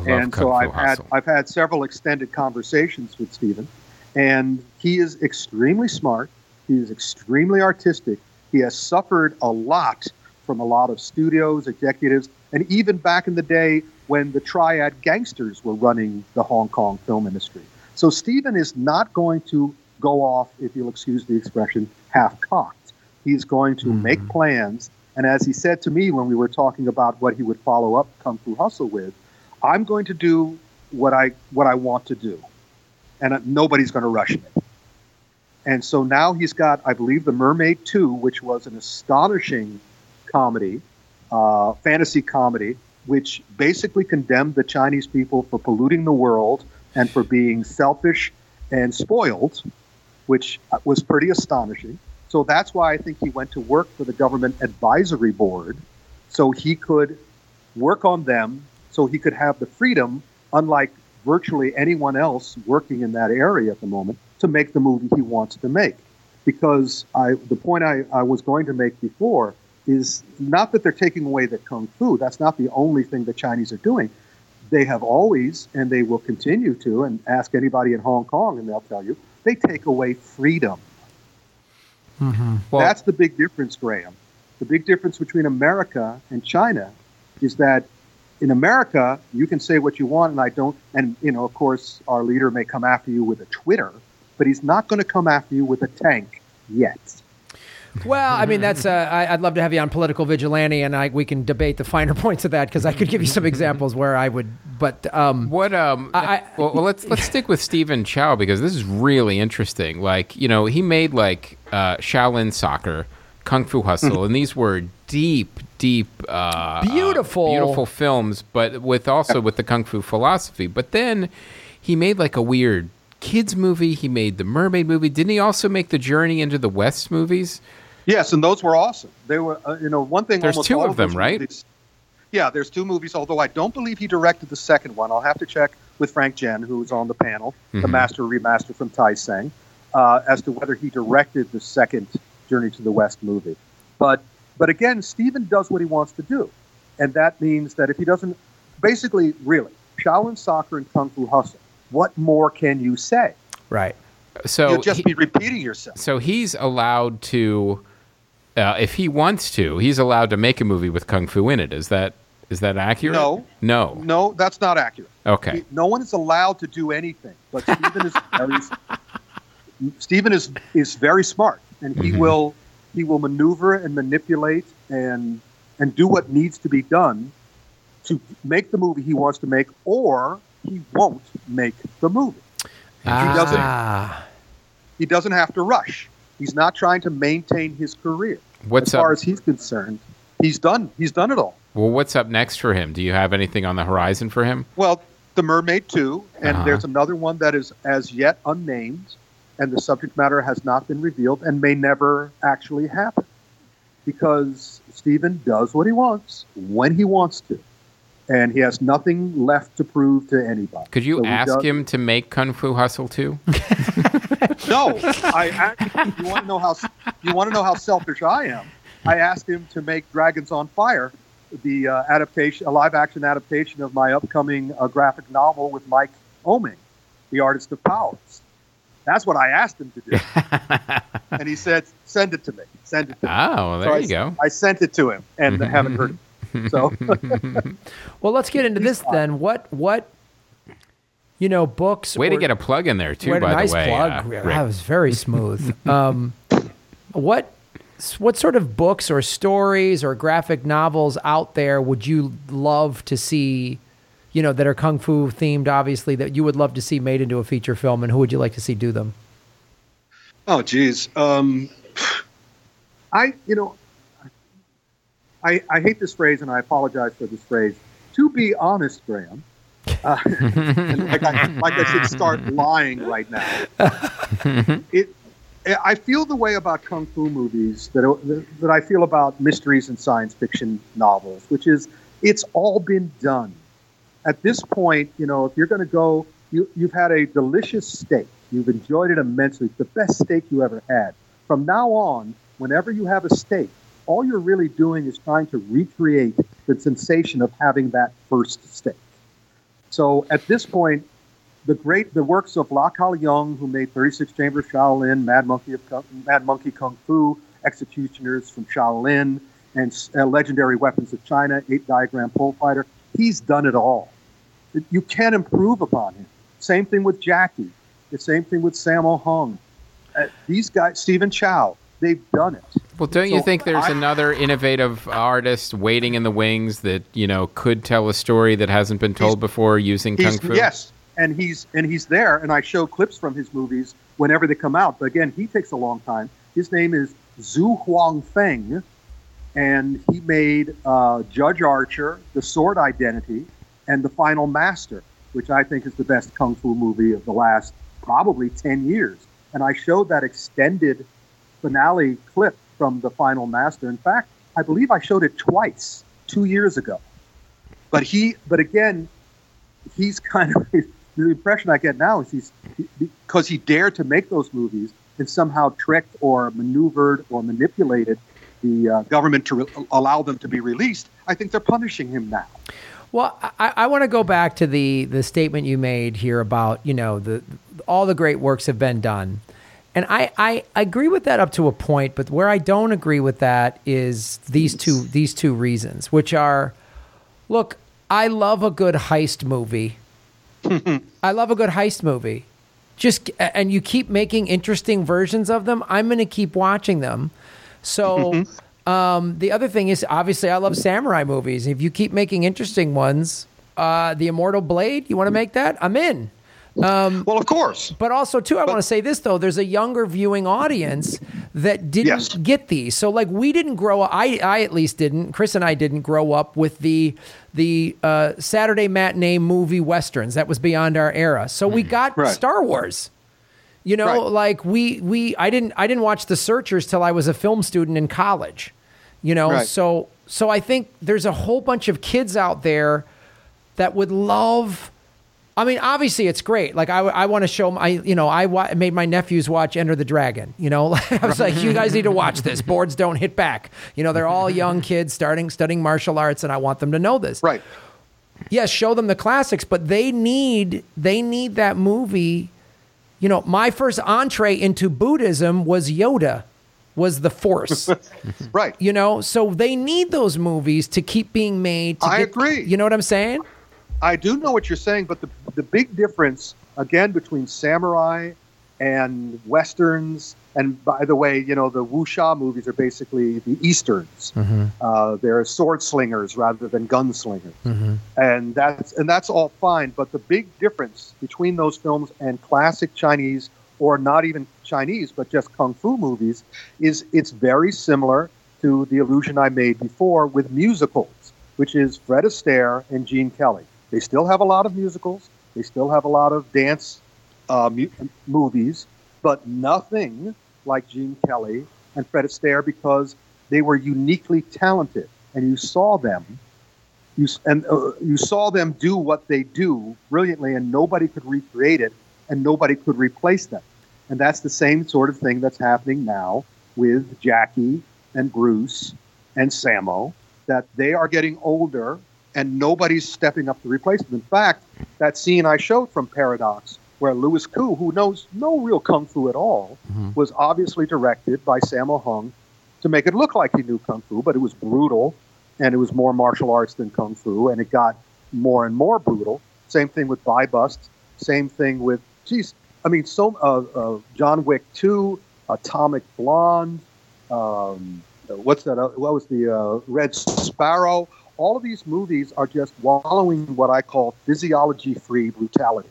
and Kung so Fu I've had. I've had several extended conversations with Stephen, and he is extremely smart. He is extremely artistic. He has suffered a lot from a lot of studios, executives, and even back in the day when the triad gangsters were running the Hong Kong film industry. So Stephen is not going to go off, if you'll excuse the expression, half cocked. He's going to make mm-hmm. plans. And as he said to me when we were talking about what he would follow up Kung Fu Hustle with, I'm going to do what I what I want to do. and nobody's going to rush me. And so now he's got, I believe, The Mermaid 2, which was an astonishing comedy, uh, fantasy comedy, which basically condemned the Chinese people for polluting the world and for being selfish and spoiled, which was pretty astonishing. So that's why I think he went to work for the government advisory board so he could work on them, so he could have the freedom, unlike virtually anyone else working in that area at the moment, to make the movie he wants to make. Because I, the point I, I was going to make before is not that they're taking away the kung fu. That's not the only thing the Chinese are doing. They have always, and they will continue to, and ask anybody in Hong Kong, and they'll tell you, they take away freedom. Mm-hmm. Well, That's the big difference, Graham. The big difference between America and China is that in America, you can say what you want, and I don't. And you know, of course, our leader may come after you with a Twitter, but he's not going to come after you with a tank yet. Well, I mean, that's. Uh, I, would love to have you on political vigilante, and I, we can debate the finer points of that because I could give you some examples where I would. But um, what? Um, I, well, well, let's let's stick with Stephen Chow because this is really interesting. Like, you know, he made like uh, Shaolin Soccer, Kung Fu Hustle, and these were deep, deep, uh, beautiful, beautiful films, but with also with the Kung Fu philosophy. But then he made like a weird kids movie. He made the Mermaid movie. Didn't he also make the Journey into the West movies? Yes, and those were awesome. They were, uh, you know, one thing. There's two of them, right? Movies, yeah, there's two movies. Although I don't believe he directed the second one. I'll have to check with Frank Djeng, who was on the panel, mm-hmm. the master remaster from Tai Seng, uh, as to whether he directed the second Journey to the West movie. But but again, Stephen does what he wants to do, and that means that if he doesn't, basically, really, Shaolin Soccer and Kung Fu Hustle. What more can you say? Right. So you'll just he, be repeating yourself. So he's allowed to uh, if he wants to, he's allowed to make a movie with kung fu in it. Is that is that accurate? No, no, no. That's not accurate. Okay. No one is allowed to do anything, but Stephen is very Stephen is is very smart, and he mm-hmm. will he will maneuver and manipulate and and do what needs to be done to make the movie he wants to make, or he won't make the movie. Ah. He doesn't. He doesn't have to rush. He's not trying to maintain his career. What's as far up? as he's concerned, he's done. He's done it all. Well, what's up next for him? Do you have anything on the horizon for him? Well, The Mermaid 2, and Uh-huh. there's another one that is as yet unnamed, and the subject matter has not been revealed and may never actually happen. Because Stephen does what he wants when he wants to. And he has nothing left to prove to anybody. Could you So ask does- him to make Kung Fu Hustle too? No, I actually, you want to know how you want to know how selfish I am. I asked him to make Dragons on Fire, the uh, adaptation, a live action adaptation of my upcoming uh, graphic novel with Mike Oeming, the artist of Powers. That's what I asked him to do, and he said, "Send it to me. Send it to me." Oh, there So you I, go. I sent it to him, and I haven't heard. It. So, well, let's get into this then. What what you know books? Way to get a plug in there too. By nice the way, Nice plug. uh, that was very smooth. um, what what sort of books or stories or graphic novels out there would you love to see? You know that are kung fu themed, obviously that you would love to see made into a feature film, and who would you like to see do them? Oh, geez. Um, I, you know, I, I hate this phrase and I apologize for this phrase. To be honest, Graham, uh, like, I, like I should start lying right now. It, I feel the way about kung fu movies that, that I feel about mysteries and science fiction novels, which is it's all been done. At this point, you know, if you're going to go, you, you've had a delicious steak. You've enjoyed it immensely. It's the best steak you ever had. From now on, whenever you have a steak, all you're really doing is trying to recreate the sensation of having that first steak. So at this point, the great the works of Lau Kar-leung, who made 36 Chambers Shaolin, Mad Monkey of Kung, Mad Monkey Kung Fu, Executioners from Shaolin, and uh, Legendary Weapons of China, Eight Diagram Pole Fighter. He's done it all. You can't improve upon him. Same thing with Jackie. The same thing with Sammo Hung. Uh, these guys, Stephen Chow, they've done it. Well, don't you think there's I- another innovative artist waiting in the wings that you know could tell a story that hasn't been told before using kung fu? yes, and he's and he's there, and I show clips from his movies whenever they come out. But again, he takes a long time. His name is Xu Haofeng, and he made uh, Judge Archer, The Sword Identity, and The Final Master, which I think is the best kung fu movie of the last probably ten years. And I showed that extended finale clip from The Final Master. In fact, I believe I showed it twice two years ago. But he, but again, he's kind of the impression I get now is he's because he dared to make those movies and somehow tricked or maneuvered or manipulated the uh, government to re- allow them to be released. I think they're punishing him now. Well, I, I want to go back to the the statement you made here about you know the all the great works have been done, and I, I agree with that up to a point. But where I don't agree with that is these two these two reasons, which are, look, I love a good heist movie. I love a good heist movie. Just and you keep making interesting versions of them. I'm going to keep watching them. So um, the other thing is obviously I love samurai movies. If you keep making interesting ones, uh, the Immortal Blade, you want to make that? I'm in. Um, well, of course. But also, too, I want to say this though: there's a younger viewing audience that didn't yes. get these. So, like, we didn't grow up. I, I at least didn't. Chris and I didn't grow up with the the uh, Saturday matinee movie westerns. That was beyond our era. So we mm-hmm. got right. Star Wars. You know, right. like we we I didn't I didn't watch The Searchers till I was a film student in college. You know, right. so so I think there's a whole bunch of kids out there that would love I mean, obviously it's great. Like I, I want to show my, you know, I wa- made my nephews watch Enter the Dragon. You know, I was like, you guys need to watch this. Boards don't hit back. You know, they're all young kids starting studying martial arts, and I want them to know this. Right. Yes, show them the classics, but they need they need that movie. You know, my first entree into Buddhism was Yoda was the force. right. You know, so they need those movies to keep being made. I get, agree. You know what I'm saying? I do know what you're saying, but the the big difference again between samurai and westerns and by the way you know the wuxia movies are basically the easterns mm-hmm. uh, they're sword slingers rather than gunslingers mm-hmm. and that's and that's all fine but the big difference between those films and classic chinese or not even chinese but just kung fu movies is it's very similar to the illusion i made before with musicals which is fred astaire and gene kelly they still have a lot of musicals they still have a lot of dance uh, mu- movies, but nothing like Gene Kelly and Fred Astaire because they were uniquely talented, and you saw them. You, and uh, you saw them do what they do brilliantly, and nobody could recreate it, and nobody could replace them. And that's the same sort of thing that's happening now with Jackie and Bruce and Sammo, that they are getting older and nobody's stepping up to replace them. In fact, that scene I showed from Paradox, where Louis Koo, who knows no real kung fu at all, mm-hmm. was obviously directed by Sammo Hung to make it look like he knew kung fu, but it was brutal, and it was more martial arts than kung fu, and it got more and more brutal. Same thing with Buy Bust. Same thing with, geez, I mean, so uh, uh, John Wick Two, Atomic Blonde. Um, what's that? Uh, what was the uh, Red Sparrow? All of these movies are just wallowing in what I call physiology-free brutality,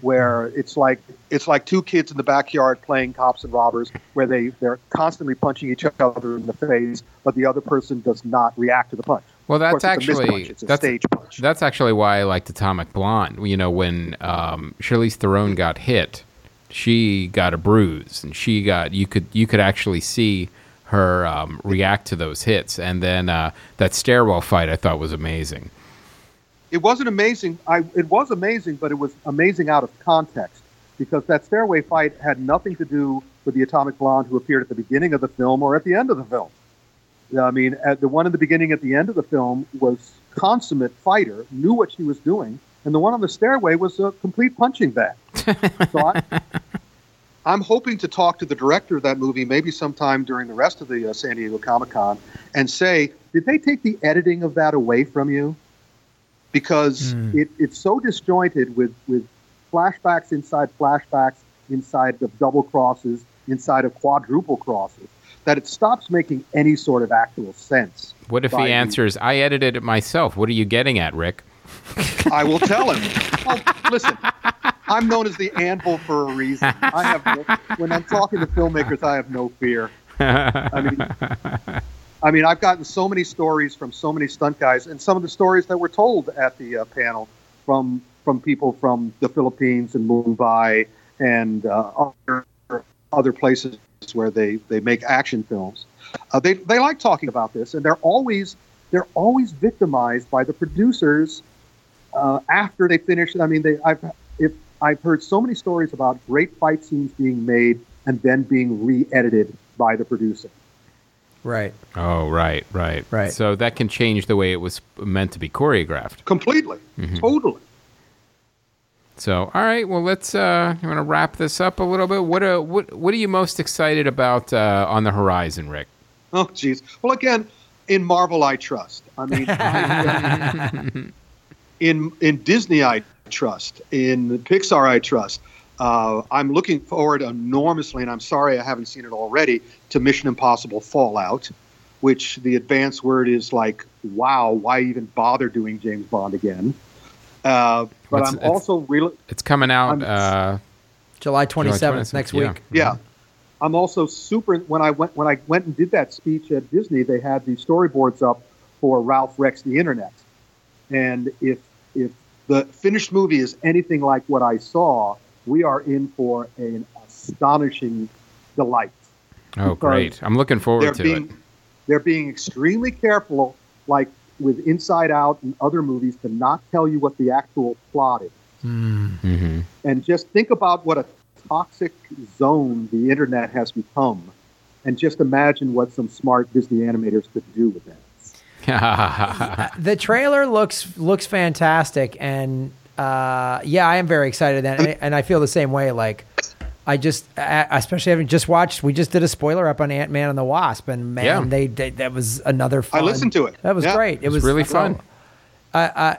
where it's like it's like two kids in the backyard playing cops and robbers, where they they're constantly punching each other in the face, but the other person does not react to the punch. Well, that's actually that's, that's actually why I liked Atomic Blonde. You know, when um, Charlize Theron got hit, she got a bruise, and she got you could you could actually see her um, react to those hits. And then uh, that stairwell fight I thought was amazing. It wasn't amazing. I, it was amazing, but it was amazing out of context because that stairway fight had nothing to do with the Atomic Blonde who appeared at the beginning of the film or at the end of the film. I mean, the one in the beginning, at the end of the film, was consummate fighter, knew what she was doing, and the one on the stairway was a complete punching bag. so I, I'm hoping to talk to the director of that movie maybe sometime during the rest of the uh, San Diego Comic Con and say, did they take the editing of that away from you? Because mm. it, it's so disjointed with, with flashbacks inside flashbacks, inside of double crosses, inside of quadruple crosses, that it stops making any sort of actual sense. What if he answers, I edited it myself? What are you getting at, Ric? I will tell him. Oh, listen, I'm known as the anvil for a reason. I have no, when I'm talking to filmmakers, I have no fear. I mean, I mean, I've gotten so many stories from so many stunt guys, and some of the stories that were told at the uh, panel from from people from the Philippines and Mumbai and uh, other other places where they, they make action films. Uh, they they like talking about this, and they're always they're always victimized by the producers uh, after they finish. I mean, they I've if I've heard so many stories about great fight scenes being made and then being re-edited by the producer. Right. Oh, right, right, Right. So that can change the way it was meant to be choreographed. Completely, totally. So, all right, well, let's. Uh, you want to wrap this up a little bit? What uh, what what are you most excited about uh, on the horizon, Ric? Oh, geez. Well, again, in Marvel, I trust. I mean, I- in in Disney, I trust. In Pixar, I trust. Uh, I'm looking forward enormously, and I'm sorry I haven't seen it already, to Mission Impossible Fallout, which the advance word is like, wow, why even bother doing James Bond again? Uh, but What's- I'm it's- also really, It's coming out. Uh, July 27th, 27th, next yeah. week. yeah. I'm also super. When I went when I went and did that speech at Disney, they had the storyboards up for Ralph Breaks the Internet, and if if the finished movie is anything like what I saw, we are in for an astonishing delight. oh, great! I'm looking forward to being it. they're being extremely careful, like with Inside Out and other movies, to not tell you what the actual plot is. hmm and just think about what a toxic zone the internet has become and just imagine what some smart disney animators could do with that The trailer looks looks fantastic, and uh, yeah, I am very excited, and, and I feel the same way. Like, I just, uh, especially having just watched, we just did a spoiler up on Ant Man and the Wasp, and man, Yeah. they, they that was another. Fun, I listened to it. That was Yeah. great. It, It was really fun.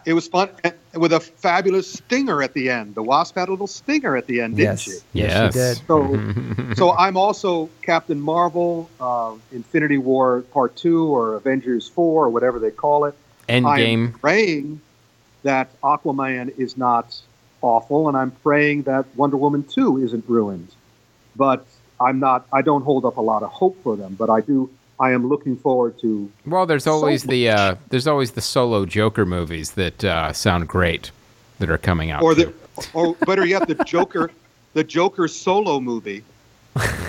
It was fun with a fabulous stinger at the end the wasp had a little stinger at the end didn't Yes, she yes, she Yes. did. so so i'm also captain marvel uh, infinity war part 2 or avengers 4 or whatever they call it Endgame. I'm praying that Aquaman is not awful, and I'm praying that Wonder Woman 2 isn't ruined. But I'm not. I don't hold up a lot of hope for them. But I do. I am looking forward to. Well, there's always So- the uh, there's always the solo Joker movies that uh, sound great that are coming out. Or the, or better yet, the Joker, the Joker solo movie.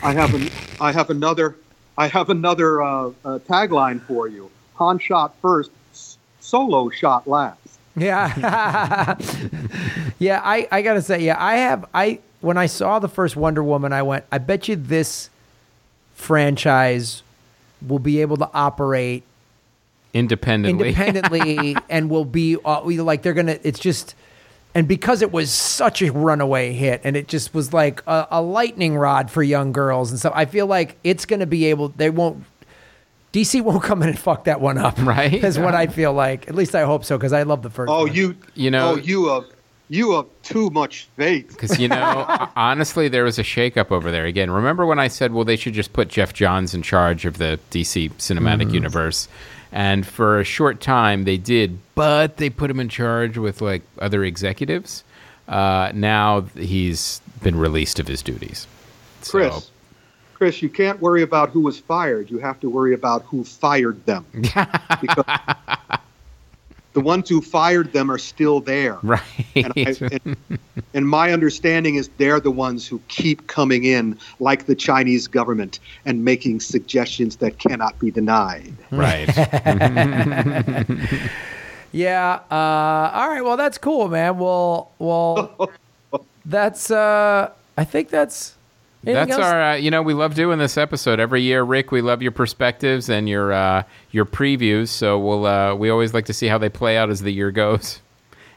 I have an. I have another. I have another uh, uh, tagline for you. Han shot first, s- solo shot last. Yeah. yeah, I, I gotta say, yeah, I have I when I saw the first Wonder Woman, I went, I bet you this franchise will be able to operate independently. independently and will be uh, like they're gonna it's just and because it was such a runaway hit and it just was like a, a lightning rod for young girls and stuff i feel like it's gonna be able they won't dc won't come in and fuck that one up Right. is what i feel like at least i hope so because i love the first Oh, one. you. You know- Oh, you have. You have too much faith. Because you know, honestly, there was a shakeup over there again. Remember when I said, well, they should just put Jeff Johns in charge of the DC cinematic Mm-hmm. universe, and for a short time they did, but they put him in charge with like other executives. Uh, now he's been released of his duties. So- Chris, Chris, you can't worry about who was fired. You have to worry about who fired them. because the ones who fired them are still there. right? And, I, and, and my understanding is they're the ones who keep coming in, like the Chinese government, and making suggestions that cannot be denied. right. yeah uh all right well that's cool man well well that's uh i think that's anything That's else? our, uh, you know, we love doing this episode every year, Ric. We love your perspectives and your uh, your previews. So we'll uh, we always like to see how they play out as the year goes,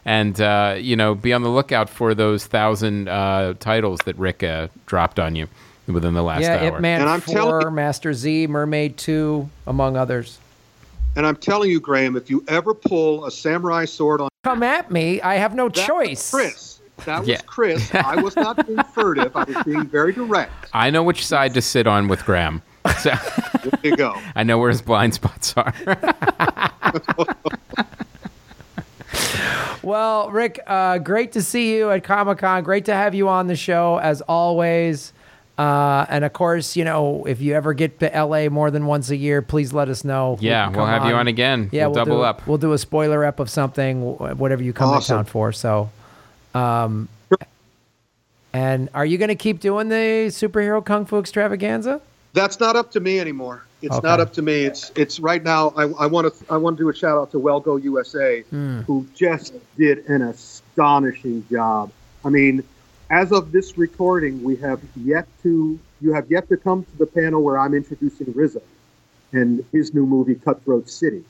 and uh, you know, be on the lookout for those thousand uh, titles that Ric uh, dropped on you within the last yeah hour. Ip Man And I'm 4 telling- Master Z Mermaid 2 among others And I'm telling you, Graham, if you ever pull a samurai sword on come at me I have no that choice Chris, that was Yeah. Chris. I was not being furtive. I was being very direct. I know which side to sit on with Graham. So There you go. I know where his blind spots are. Well, Ric, uh, great to see you at Comic Con. Great to have you on the show as always. Uh, and of course, you know, if you ever get to LA more than once a year, please let us know. Yeah, can we'll come have you on again. Yeah, We'll double do, up. We'll do a spoiler up of something, whatever you come Awesome. to town for. So, um, and are you going to keep doing the superhero kung fu extravaganza? That's not up to me anymore. It's Okay. not up to me. It's it's right now. I, I want to I want to do a shout out to Well Go USA, Hmm. who just did an astonishing job. I mean, as of this recording, we have yet to you have yet to come to the panel where I'm introducing RZA and his new movie Cutthroat City,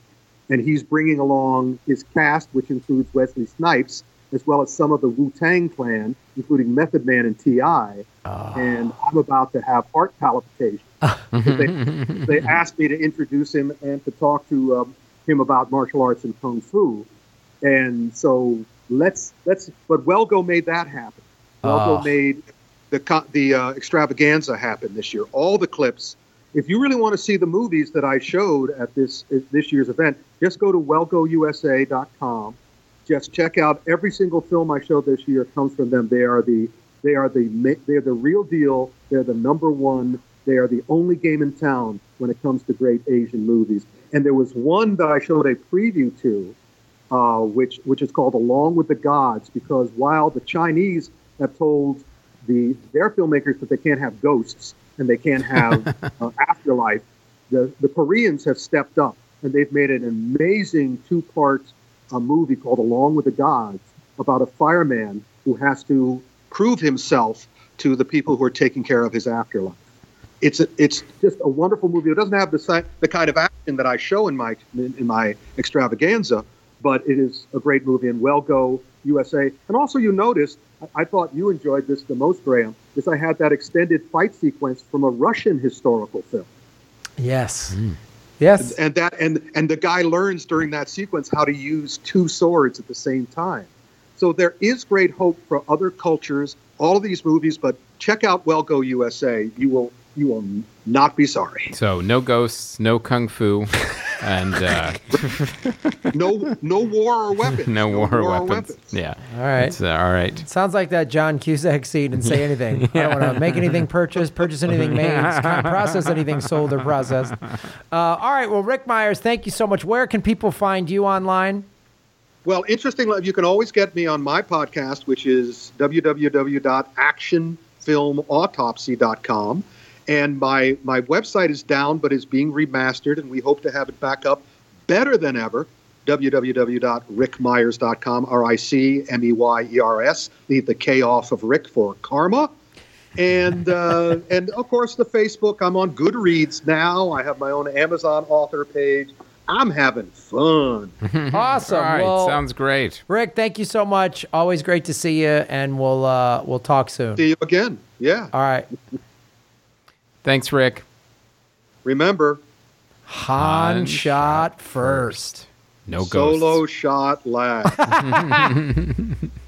and he's bringing along his cast, which includes Wesley Snipes as well as some of the Wu Tang Clan, including Method Man and Ti. And I'm about to have heart palpitations they, they asked me to introduce him and to talk to um, him about martial arts and kung fu. And so let's let's. But Well Go made that happen. Well Go Oh. made the co- the uh, extravaganza happen this year. All the clips. If you really want to see the movies that I showed at this this year's event, just go to wellgousa.com. Just check out every single film I showed this year comes from them. They are the they are the they're the real deal. They're the number one. They are the only game in town when it comes to great Asian movies. And there was one that I showed a preview to, uh, which which is called Along with the Gods, because while the Chinese have told the their filmmakers that they can't have ghosts and they can't have uh, afterlife, the the Koreans have stepped up and they've made an amazing two part uh, movie called Along with the Gods about a fireman who has to prove himself to the people who are taking care of his afterlife. It's a, it's just a wonderful movie. It doesn't have the si- the kind of action that I show in my in, in my extravaganza, but it is a great movie and well go USA. And also, you noticed I, I thought you enjoyed this the most, Graham, is I had that extended fight sequence from a Russian historical film, Yes. Yes. and that and and the guy learns during that sequence how to use two swords at the same time. So there is great hope for other cultures. All of these movies, but check out Well Go USA. You will you will not be sorry. So no ghosts, no kung fu, and uh, No no war or weapons. no war, or weapons. Yeah. All right. It's, uh, all right. Sounds like that John Cusack scene and say anything. I don't want to make anything purchased, purchase anything made, process anything sold or processed. Uh, all right. Well, Ric Meyers, thank you so much. Where can people find you online? Well, interestingly, you can always get me on my podcast, which is www.actionfilmautopsy.com. And my, my website is down, but is being remastered, and we hope to have it back up better than ever. www.ricmeyers.com, R I C M E Y E R S. Leave the K off of Rick for karma. And uh, and of course the Facebook. I'm on Goodreads now. I have my own Amazon author page. I'm having fun. Awesome. All right. well, Sounds great. Ric, thank you so much. Always great to see you, and we'll uh, we'll talk soon. See you again. Yeah. All right. Thanks, Ric. Remember, Han, Han shot first. No ghosts. solo shot last.